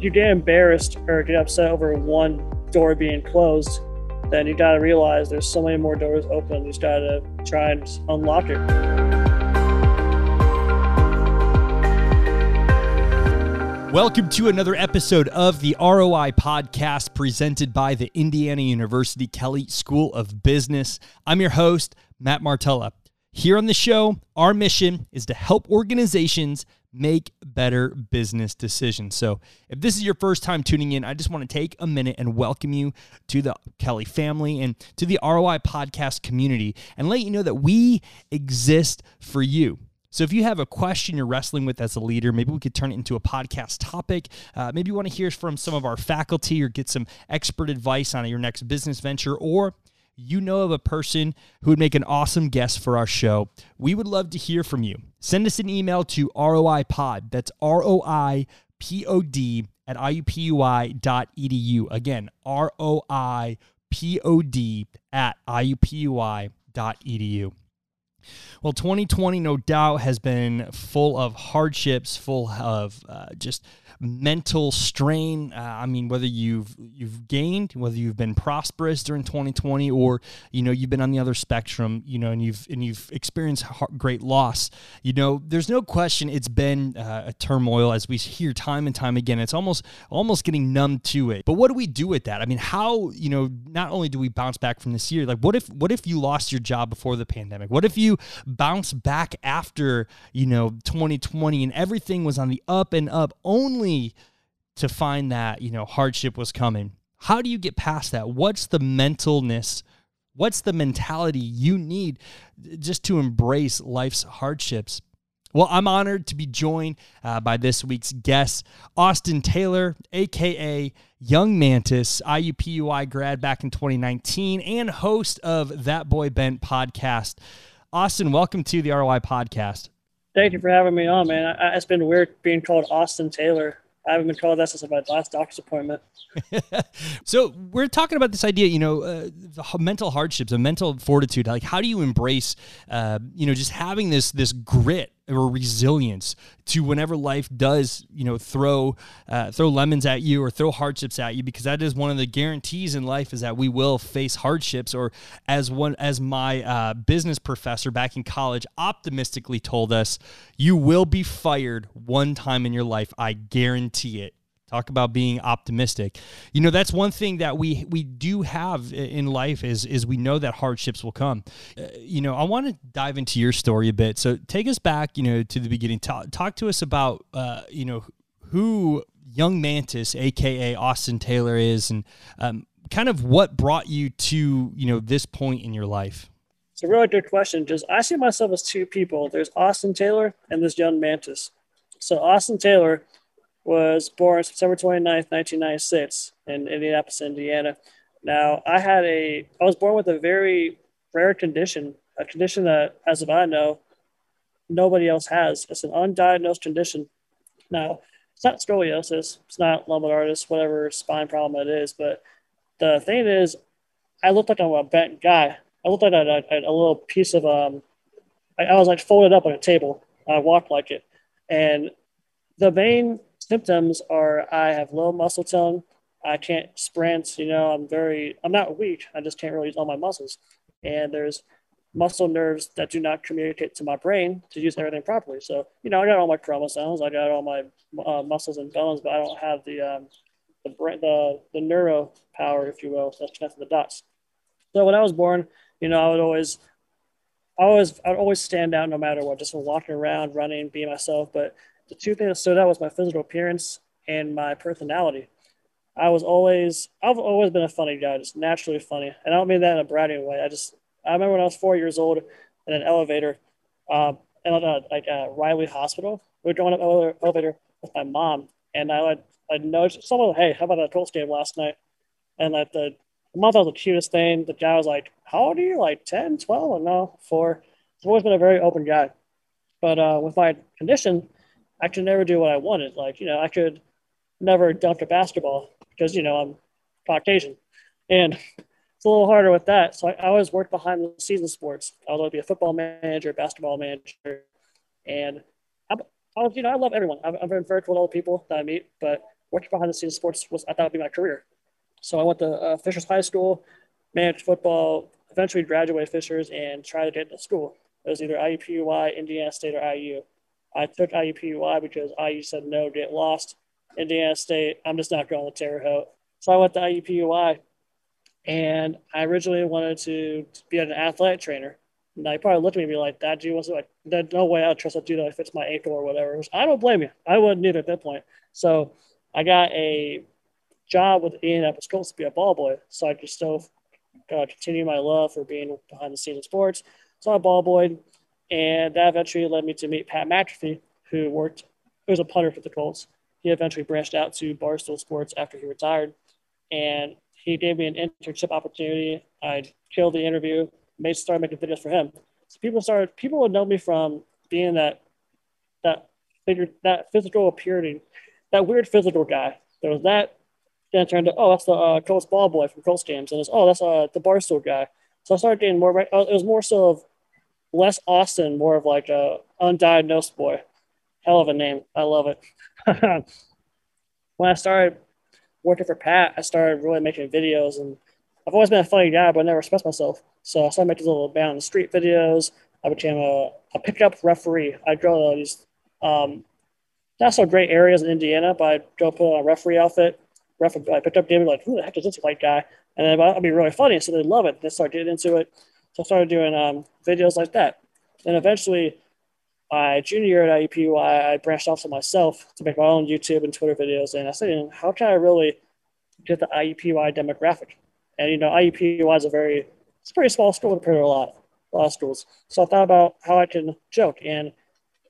you get embarrassed or get upset over one door being closed, then you got to realize there's so many more doors open. You just got to try and unlock it. Welcome to another episode of the ROI podcast presented by the Indiana University Kelley School of Business. I'm your host, Matt Martella. Here on the show, our mission is to help organizations make better business decisions. So, if this is your first time tuning in, I just want to take a minute and welcome you to the Kelley family and to the ROI podcast community and let you know that we exist for you. So, if you have a question you're wrestling with as a leader, maybe we could turn it into a podcast topic. Uh, maybe you want to hear from some of our faculty or get some expert advice on your next business venture, or you know of a person who would make an awesome guest for our show, we would love to hear from you. Send us an email to ROIPod. That's R O I P O D at IUPUI.edu. Again, R O I P O D at IUPUI.edu. Well, 2020, no doubt, has been full of hardships, full of uh, just mental strain. Uh, I mean, whether you've you've gained, whether you've been prosperous during 2020, or you know you've been on the other spectrum, you know, and you've and you've experienced great loss. You know, there's no question it's been uh, a turmoil as we hear time and time again. It's almost almost getting numb to it. But what do we do with that? I mean, how you know not only do we bounce back from this year, like what if what if you lost your job before the pandemic? What if you bounce back after you know 2020 and everything was on the up and up only to find that, you know, hardship was coming. How do you get past that? What's the mentalness? What's the mentality you need just to embrace life's hardships? Well, I'm honored to be joined uh, by this week's guest, Austin Taylor, aka Young Mantis, IUPUI grad back in 2019, and host of That Boy Bent podcast. Austin, welcome to the ROI podcast. Thank you for having me on, man. I, it's been weird being called Austin Taylor. I haven't been called that since my last doctor's appointment. so we're talking about this idea, you know, uh, the mental hardships, the mental fortitude. Like, how do you embrace, uh, you know, just having this this grit or resilience to whenever life does, you know, throw uh, throw lemons at you or throw hardships at you, because that is one of the guarantees in life is that we will face hardships. Or as one as my uh, business professor back in college optimistically told us, you will be fired one time in your life. I guarantee it. Talk about being optimistic. You know, that's one thing that we we do have in life is is we know that hardships will come. Uh, you know, I want to dive into your story a bit. So take us back, you know, to the beginning. Talk, talk to us about uh, you know, who Young Mantis, aka Austin Taylor is and um, kind of what brought you to, you know, this point in your life. It's a really good question. Just I see myself as two people. There's Austin Taylor and this Young Mantis. So Austin Taylor was born September 29th, 1996 in Indianapolis, Indiana. Now, I had a, I was born with a very rare condition, a condition that, as of I know, nobody else has. It's an undiagnosed condition. Now, it's not scoliosis, it's not lumbalgitis, whatever spine problem it is, but the thing is, I looked like I'm a bent guy. I looked like a, a, a little piece of, um, I, I was like folded up on a table. I walked like it. And the main symptoms are I have low muscle tone. I can't sprint. You know, I'm very, I'm not weak. I just can't really use all my muscles. And there's muscle nerves that do not communicate to my brain to use everything properly. So, you know, I got all my chromosomes, I got all my uh, muscles and bones, but I don't have the, um, the brain, the, the neuro power, if you will, that's connected the dots. So when I was born, you know, I would always, I always, I would always stand out no matter what, just walking around, running, being myself. But the two things that stood out was my physical appearance and my personality. I was always, I've always been a funny guy, just naturally funny. And I don't mean that in a bragging way. I just, I remember when I was four years old in an elevator, um, and uh, like uh, Riley Hospital. We were going up the elevator with my mom, and I would, I'd notice someone, hey, how about that Colts game last night? And like the, the mom thought was the cutest thing. The guy was like, how old are you? Like 10, 12? Or no, four. I've always been a very open guy. But uh, with my condition, I could never do what I wanted. Like, you know, I could never dunk a basketball because, you know, I'm Caucasian. And it's a little harder with that. So I, I always worked behind the scenes sports. I would be a football manager, basketball manager. And I, I was, you know, I love everyone. I'm, I'm very friendly with all the people that I meet, but working behind the scenes sports was I thought would be my career. So I went to uh, Fishers High School, managed football, eventually graduated Fishers, and tried to get into school. It was either IUPUI, Indiana State, or IU. I took IUPUI because IU said no, get lost. Indiana State, I'm just not going to Terre Haute. So I went to IUPUI, and I originally wanted to be an athletic trainer. And I probably looked at me and be like, that dude was like, there's no way I'd trust that dude that fits my ankle or whatever. I don't blame you. I wouldn't either at that point. So I got a job with Indianapolis Colts to be a ball boy. So I could still uh, continue my love for being behind the scenes in sports. So I ball boy, and that eventually led me to meet Pat McAfee, who worked, who was a punter for the Colts. He eventually branched out to Barstool Sports after he retired, and he gave me an internship opportunity. I killed the interview, made started making videos for him. So people started, people would know me from being that that figure, that physical appearing, that weird physical guy. There was that. Then turned to, oh, that's the uh, Colts ball boy from Colts games, and it's oh, that's uh, the Barstool guy. So I started getting more. It was more so of less Austin, more of like a undiagnosed boy. Hell of a name. I love it. when I started working for Pat, I started really making videos, and I've always been a funny guy, but I never expressed myself. So I started making little down the street videos. I became a, a pickup referee. I go to these um, not so great areas in Indiana, but I go put on a referee outfit. Ref, I picked up David like, who the heck is this white guy? And then I'll be really funny, so they love it. They start getting into it. So I started doing um, videos like that. And eventually, my junior year at IUPUI, I branched off to myself to make my own YouTube and Twitter videos. And I said, how can I really get the IUPUI demographic? And, you know, IUPUI is a very, it's a pretty small school compared to a lot, a lot of schools. So I thought about how I can joke. And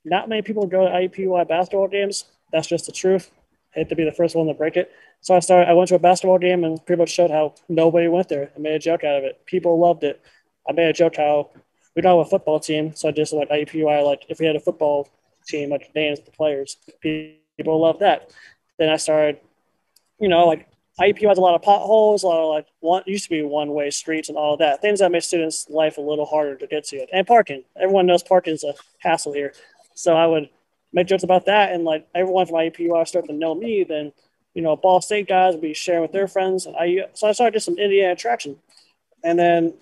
not many people go to IUPUI basketball games. That's just the truth. I hate to be the first one to break it. So I started, I went to a basketball game and pretty much showed how nobody went there. I made a joke out of it. People loved it. I made a joke how we don't have a football team, so I just like IUPUI, like if we had a football team, like names the players, people love that. Then I started, you know, like IUPUI has a lot of potholes, a lot of like one used to be one way streets and all that. Things that make students' life a little harder to get to. it. And parking. Everyone knows parking is a hassle here. So I would make jokes about that and like everyone from IUPUI started to know me, then you know, Ball State guys would be sharing with their friends. And I so I started just some Indiana attraction. And then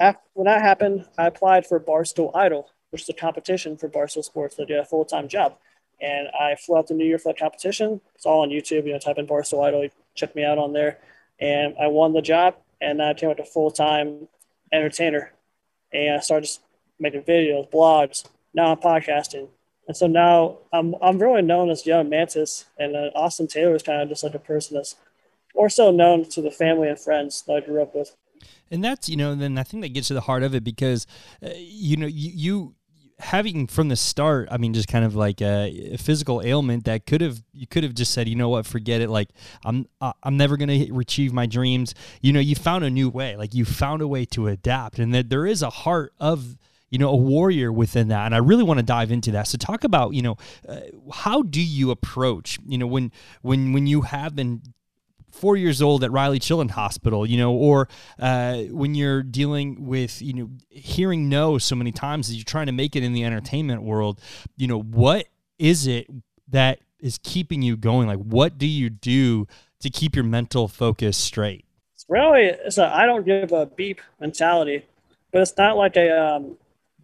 after, when that happened, I applied for Barstool Idol, which is a competition for Barstool Sports that do a full time job. And I flew out to New York for that competition. It's all on YouTube. You know, type in Barstool Idol, check me out on there. And I won the job, and I became a full time entertainer. And I started just making videos, blogs. Now I'm podcasting. And so now I'm, I'm really known as Young Mantis, and uh, Austin Taylor is kind of just like a person that's more so known to the family and friends that I grew up with. And that's, you know, then I think that gets to the heart of it because, uh, you know, you, you, having from the start, I mean, just kind of like a, physical ailment that could have you could have just said, you know what, forget it. Like I'm I'm never gonna achieve my dreams. You know, you found a new way. Like you found a way to adapt, and that there is a heart of you know a warrior within that and i really want to dive into that so talk about you know uh, how do you approach you know when when when you have been four years old at Riley Children's Hospital, you know, or uh, when you're dealing with, you know, hearing no so many times as you're trying to make it in the entertainment world, you know, what is it that is keeping you going? Like, what do you do to keep your mental focus straight? It's really, it's a I don't give a beep mentality, but it's not like a, um,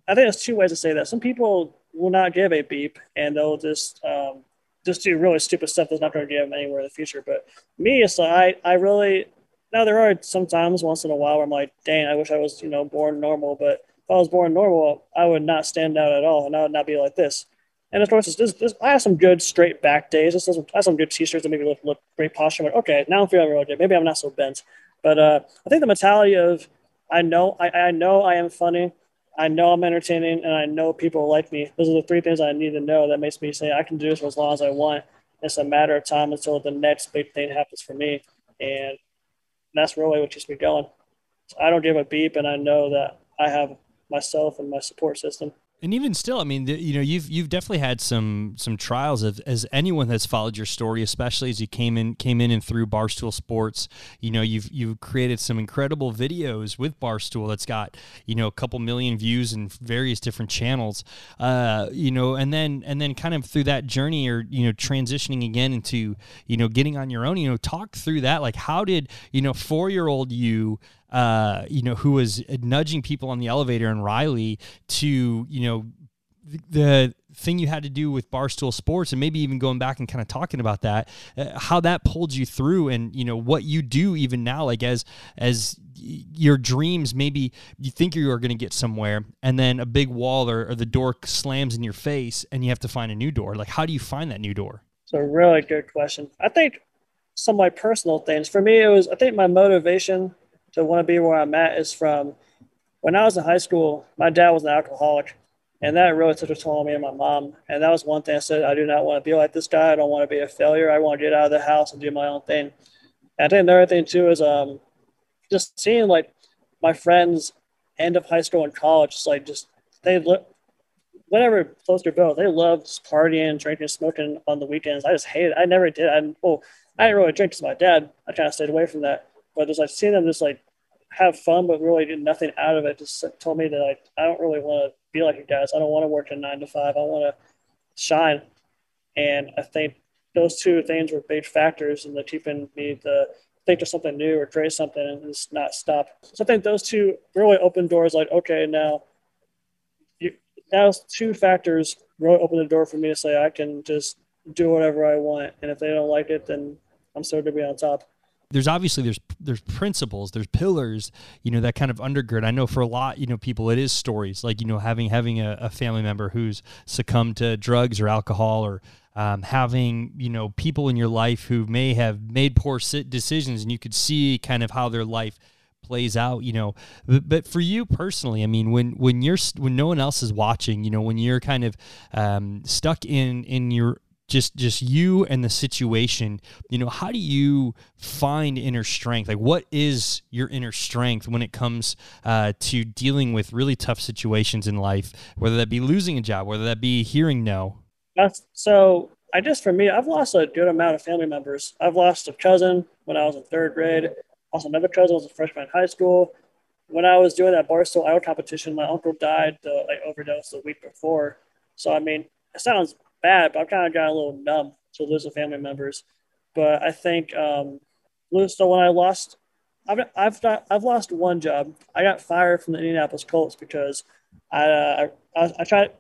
I think there's two ways to say that. Some people will not give a beep and they'll just, um, just do really stupid stuff that's not going to get them anywhere in the future. But me, it's like I, I really now there are some times once in a while where I'm like, dang, I wish I was you know born normal. But if I was born normal, I would not stand out at all, and I would not be like this. And of course, this, this, I have some good straight back days. This doesn't, I have some good t-shirts that make me look, look great posture. But okay, now I'm feeling really good. Maybe I'm not so bent. But uh, I think the mentality of I know I, I know I am funny. I know I'm entertaining and I know people like me. Those are the three things I need to know that makes me say I can do this for as long as I want. It's a matter of time until the next big thing happens for me. And that's really what keeps me going. So I don't give a beep and I know that I have myself and my support system. And even still, I mean, the, you know, you've you've definitely had some some trials of as anyone that's followed your story, especially as you came in came in and through Barstool Sports. You know, you've you've created some incredible videos with Barstool that's got you know a couple million views in various different channels. Uh, you know, and then and then kind of through that journey, or you know, transitioning again into you know getting on your own. You know, talk through that. Like, how did you know four year old you? Uh, you know, who was nudging people on the elevator and Riley to, you know, the, the thing you had to do with Barstool Sports and maybe even going back and kind of talking about that, uh, how that pulled you through and, you know, what you do even now, like as, as your dreams, maybe you think you are going to get somewhere and then a big wall or, or the door slams in your face and you have to find a new door. Like, how do you find that new door? It's a really good question. I think some of my personal things for me, it was, I think my motivation to want to be where I'm at is from when I was in high school, my dad was an alcoholic. And that really took a toll on me and my mom. And that was one thing I said, I do not want to be like this guy. I don't want to be a failure. I want to get out of the house and do my own thing. And I think another thing too is um, just seeing like my friends end of high school and college, just like just they look whatever floats their boat. They love partying, drinking, smoking on the weekends. I just hate it. I never did. I well, I didn't really drink because my dad. I kind of stayed away from that. But just like seeing them just like have fun, but really do nothing out of it. Just told me that like I don't really want to be like you guys. I don't want to work a nine to five. I want to shine. And I think those two things were big factors in the keeping me to think of something new or create something and just not stop. So I think those two really opened doors. Like, okay, now you, those two factors really opened the door for me to say I can just do whatever I want. And if they don't like it, then I'm still to be on top there's obviously there's there's principles there's pillars you know that kind of undergird. I know for a lot you know people it is stories like you know having having a, a family member who's succumbed to drugs or alcohol or um, having you know people in your life who may have made poor decisions and you could see kind of how their life plays out you know. But, but, for you personally i mean when when you're when no one else is watching you know when you're kind of um, stuck in in your just just you and the situation. You know how do you find inner strength? Like what is your inner strength when it comes uh, to dealing with really tough situations in life whether that be losing a job whether that be hearing no? So i just for me i've lost a good amount of family members. I've lost a cousin when i was in third grade. Also another cousin was a freshman in high school. When i was doing that barstool idol competition. My uncle died uh, like overdose the week before. So i mean it sounds bad, but I've kind of got a little numb to losing family members. But I think um, so when I lost, I've I've got, I've lost one job. I got fired from the Indianapolis Colts because I uh, I, I tried.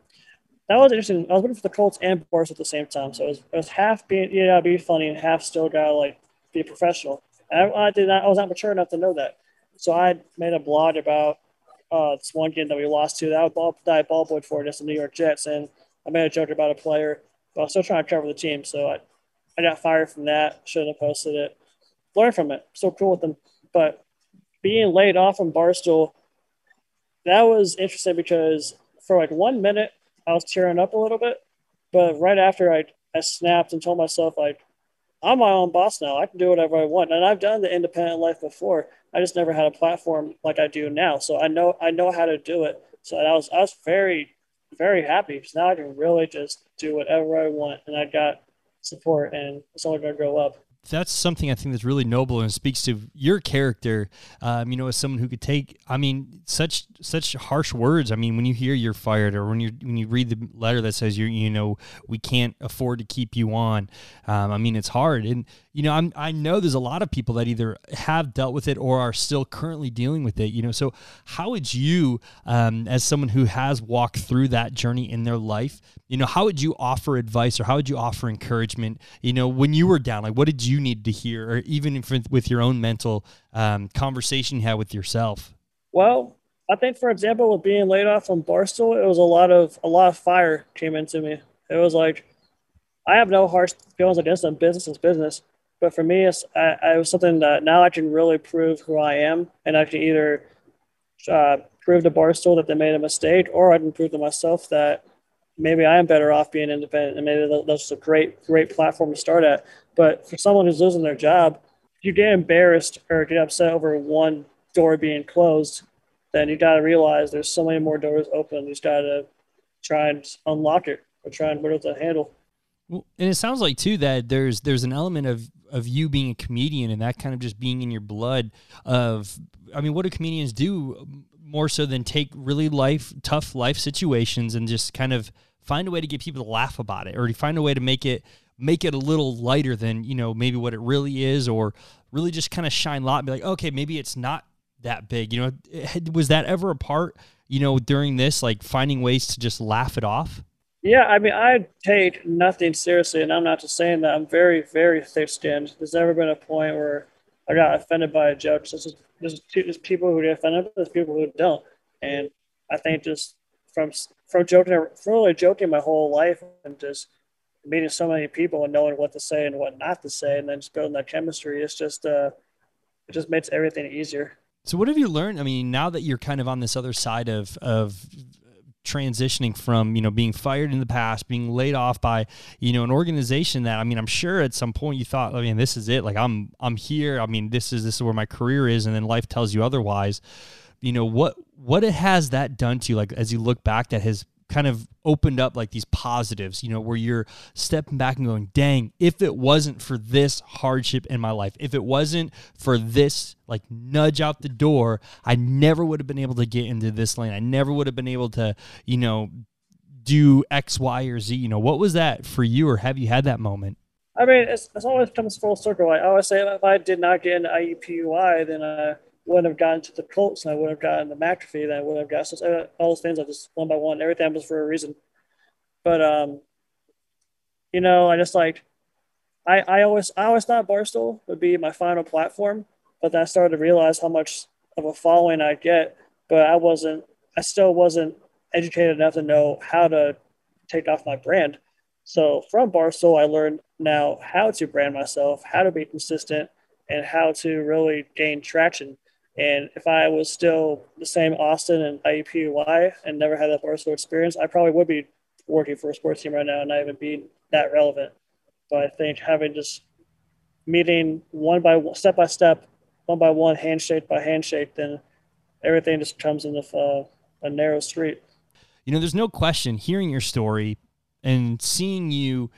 That was interesting. I was working for the Colts and Boris at the same time, so it was, it was half being you know be funny and half still gotta like be professional. And I, I did not. I was not mature enough to know that. So I made a blog about uh, this one game that we lost to that I ball that I ball boyed for against the New York Jets, and I made a joke about a player, but I was still trying to cover the team. So I, I got fired from that. Shouldn't have posted it. Learn from it. Still cool with them. But being laid off from Barstool, that was interesting because for like one minute I was tearing up a little bit, but right after I I snapped and told myself like I'm my own boss now. I can do whatever I want, and I've done the independent life before. I just never had a platform like I do now, so I know I know how to do it. So I was I was very very happy because now I can really just do whatever I want, and I got support, and it's only going to go up that's something I think that's really noble and speaks to your character. Um, you know, as someone who could take, I mean, such such harsh words. I mean, when you hear you're fired, or when you when you read the letter that says you you know we can't afford to keep you on. Um, I mean, it's hard, and you know, I'm I know there's a lot of people that either have dealt with it or are still currently dealing with it. You know, so how would you, um, as someone who has walked through that journey in their life, you know, how would you offer advice or how would you offer encouragement? You know, when you were down, like what did you need to hear, or even if, with your own mental um, conversation you had with yourself? Well, I think, for example, with being laid off from Barstool, it was a lot of a lot of fire came into me. It was like I have no harsh feelings against them. Business is business, but for me, it's I, I was something that now I can really prove who I am, and I can either uh, prove to Barstool that they made a mistake, or I can prove to myself that maybe I am better off being independent, and maybe that's a great, great platform to start at. But for someone who's losing their job, if you get embarrassed or get upset over one door being closed, then you got to realize there's so many more doors open. You just got to try and unlock it or try and put it to handle. And it sounds like too that there's there's an element of of you being a comedian and that kind of just being in your blood. Of I mean, what do comedians do more so than take really life tough life situations and just kind of find a way to get people to laugh about it or to find a way to make it make it a little lighter than you know maybe what it really is or really just kind of shine light and be like okay maybe it's not that big you know was that ever a part you know during this like finding ways to just laugh it off yeah, I mean, I take nothing seriously, and I'm not just saying that. I'm very, very thick-skinned. There's never been a point where I got offended by a joke. There's, there's, there's people who get offended, there's people who don't, and I think just from from joking, from really joking my whole life, and just meeting so many people and knowing what to say and what not to say, and then just building that chemistry, it's just uh, it just makes everything easier. So, what have you learned? I mean, now that you're kind of on this other side of of transitioning from you know being fired in the past being laid off by you know an organization that i mean i'm sure at some point you thought oh, i mean this is it. Like i'm i'm here. I mean this is this is where my career is and then life tells you otherwise. You know what what it has that done to you like as you look back that has kind of opened up like these positives, you know, where you're stepping back and going, dang, if it wasn't for this hardship in my life, if it wasn't for this like nudge out the door, I never would have been able to get into this lane. I never would have been able to, you know, do X, Y, or Z. You know, what was that for you, or have you had that moment? I mean, it's, it's always comes full circle. I always say if I did not get into IUPUI, then uh, wouldn't have gotten to the Colts and I wouldn't have gotten the McAfee, then I wouldn't have gotten so all those things. I just one by one, everything was for a reason. But um, you know, I just like I I always I always thought Barstool would be my final platform, but then I started to realize how much of a following I get. But I wasn't I still wasn't educated enough to know how to take off my brand. So from Barstool, I learned now how to brand myself, how to be consistent, and how to really gain traction. And if I was still the same Austin and IUPUI and never had that Barstool experience, I probably would be working for a sports team right now and not even be that relevant. But I think having just meeting one by one, step by step, one by one, handshake by handshake, then everything just comes in uh, a narrow street. You know, there's no question hearing your story and seeing you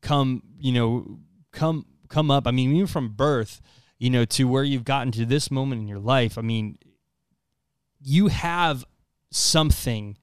come, you know, come come up. I mean, even from birth, you know, to where you've gotten to this moment in your life, I mean, you have something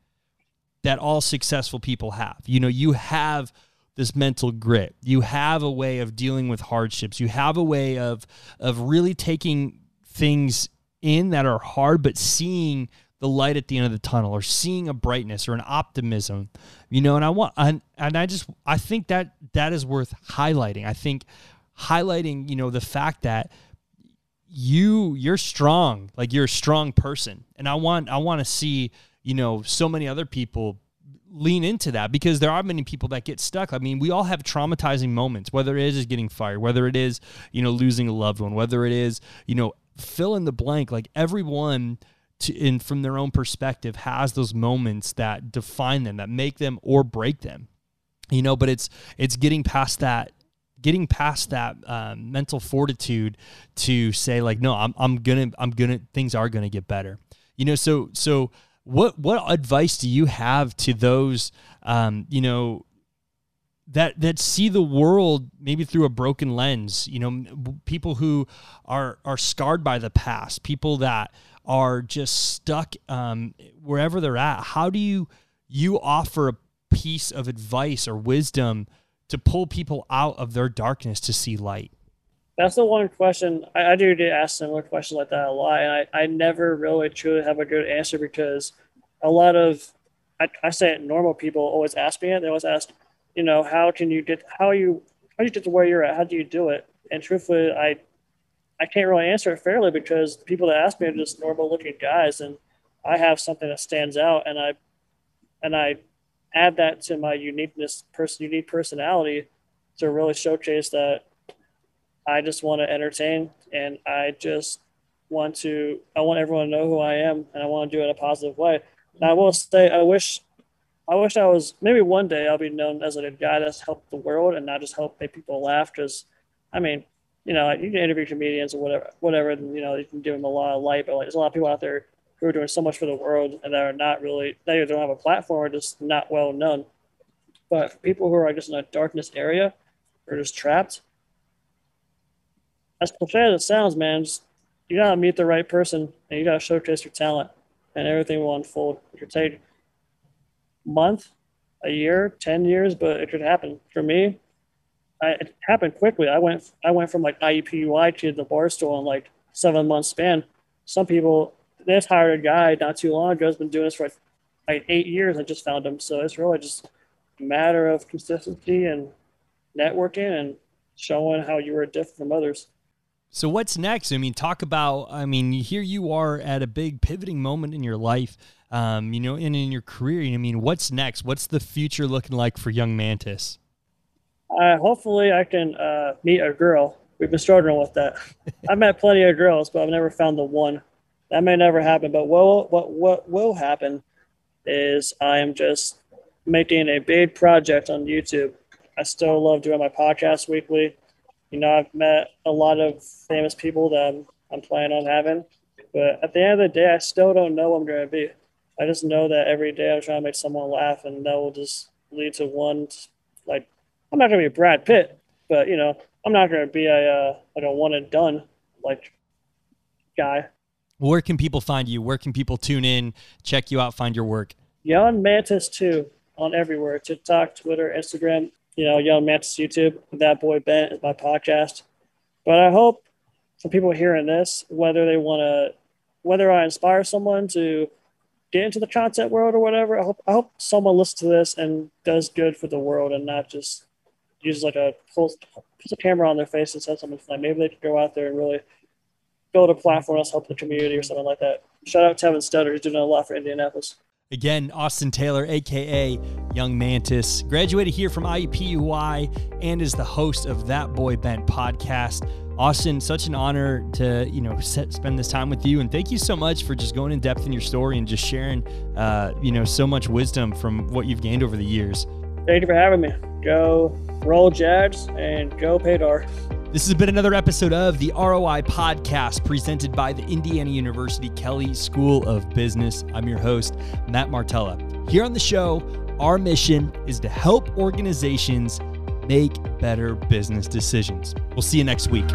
that all successful people have. You know, you have this mental grit. You have a way of dealing with hardships. You have a way of of really taking things in that are hard but seeing the light at the end of the tunnel or seeing a brightness or an optimism you know and i want and, and i just i think that that is worth highlighting i think highlighting you know the fact that you you're strong like you're a strong person. And i want i want to see you know so many other people lean into that because there are many people that get stuck. I mean we all have traumatizing moments whether it is getting fired whether it is you know losing a loved one whether it is you know fill in the blank. Like everyone to in from their own perspective has those moments that define them that make them or break them you know but it's it's getting past that getting past that um, mental fortitude to say like no I'm, I'm gonna i'm gonna things are gonna get better. You know so so what what advice do you have to those um, you know that that see the world maybe through a broken lens? You know people who are are scarred by the past people that are just stuck um, wherever they're at. How do you you offer a piece of advice or wisdom to pull people out of their darkness to see light? That's the one question I, I do get asked similar questions like that a lot, and I, I never really truly have a good answer because a lot of I, I say it, normal people always ask me it. They always ask, you know, how can you get how you how do you get to where you're at? How do you do it? And truthfully, I I can't really answer it fairly because people that ask me are just normal looking guys, and I have something that stands out, and I and I add that to my uniqueness, person, unique personality to really showcase that I just want to entertain and I just want to, I want everyone to know who I am and I want to do it in a positive way. And I will say, I wish, I wish I was, maybe one day I'll be known as a guy that's helped the world and not just help make people laugh. Cause I mean, you know, you can interview comedians or whatever, whatever, you know, you can give them a lot of light, but like, there's a lot of people out there who are doing so much for the world and that are not really they don't have a platform or just not well known. But for people who are just in a darkness area or just trapped, as cliche as it sounds, man, just, you gotta meet the right person and you gotta showcase your talent, and everything will unfold. It could take a month, a year, ten years, but it could happen. For me, I, it happened quickly. I went I went from like IUPUI to the Barstool in like seven months span. Some people just hired a guy not too long ago. Has been doing this for like eight years. I just found him. So it's really just a matter of consistency and networking and showing how you are different from others. So what's next? I mean, talk about. I mean, here you are at a big pivoting moment in your life. Um, you know, and in your career. I mean, what's next? What's the future looking like for young Mantis? Uh, hopefully, I can uh, meet a girl. We've been struggling with that. I've met plenty of girls, but I've never found the one. That may never happen. But what what what will happen is I am just making a big project on YouTube. I still love doing my podcast weekly you know, I've met a lot of famous people that I'm, I'm planning on having, but at the end of the day, I still don't know what I'm going to be. I just know that every day I'm trying to make someone laugh, and that will just lead to one. Like, I'm not going to be Brad Pitt, but you know, I'm not going to be a uh, like a one and done like guy. Where can people find you? Where can people tune in, check you out, find your work? Young Mantis too on everywhere: TikTok, Twitter, Instagram, you know, Young Mantis YouTube. That Boy Bent is my podcast. But I hope for people hearing this, whether they want to, whether I inspire someone to get into the content world or whatever, I hope, I hope someone listens to this and does good for the world and not just uses like a pulls, puts a camera on their face and says something funny. maybe they could go out there and really build a platform that's help the community or something like that. Shout out Tevin Stutter, who's doing a lot for Indianapolis. Again, Austin Taylor, aka Young Mantis, graduated here from IUPUI and is the host of That Boy Bent podcast. Austin, such an honor to you know set, spend this time with you, and thank you so much for just going in depth in your story and just sharing, uh, you know, so much wisdom from what you've gained over the years. Thank you for having me. Go roll Jags and go Paydar. This has been another episode of the ROI Podcast presented by the Indiana University Kelley School of Business. I'm your host, Matt Martella. Here on the show, our mission is to help organizations make better business decisions. We'll see you next week.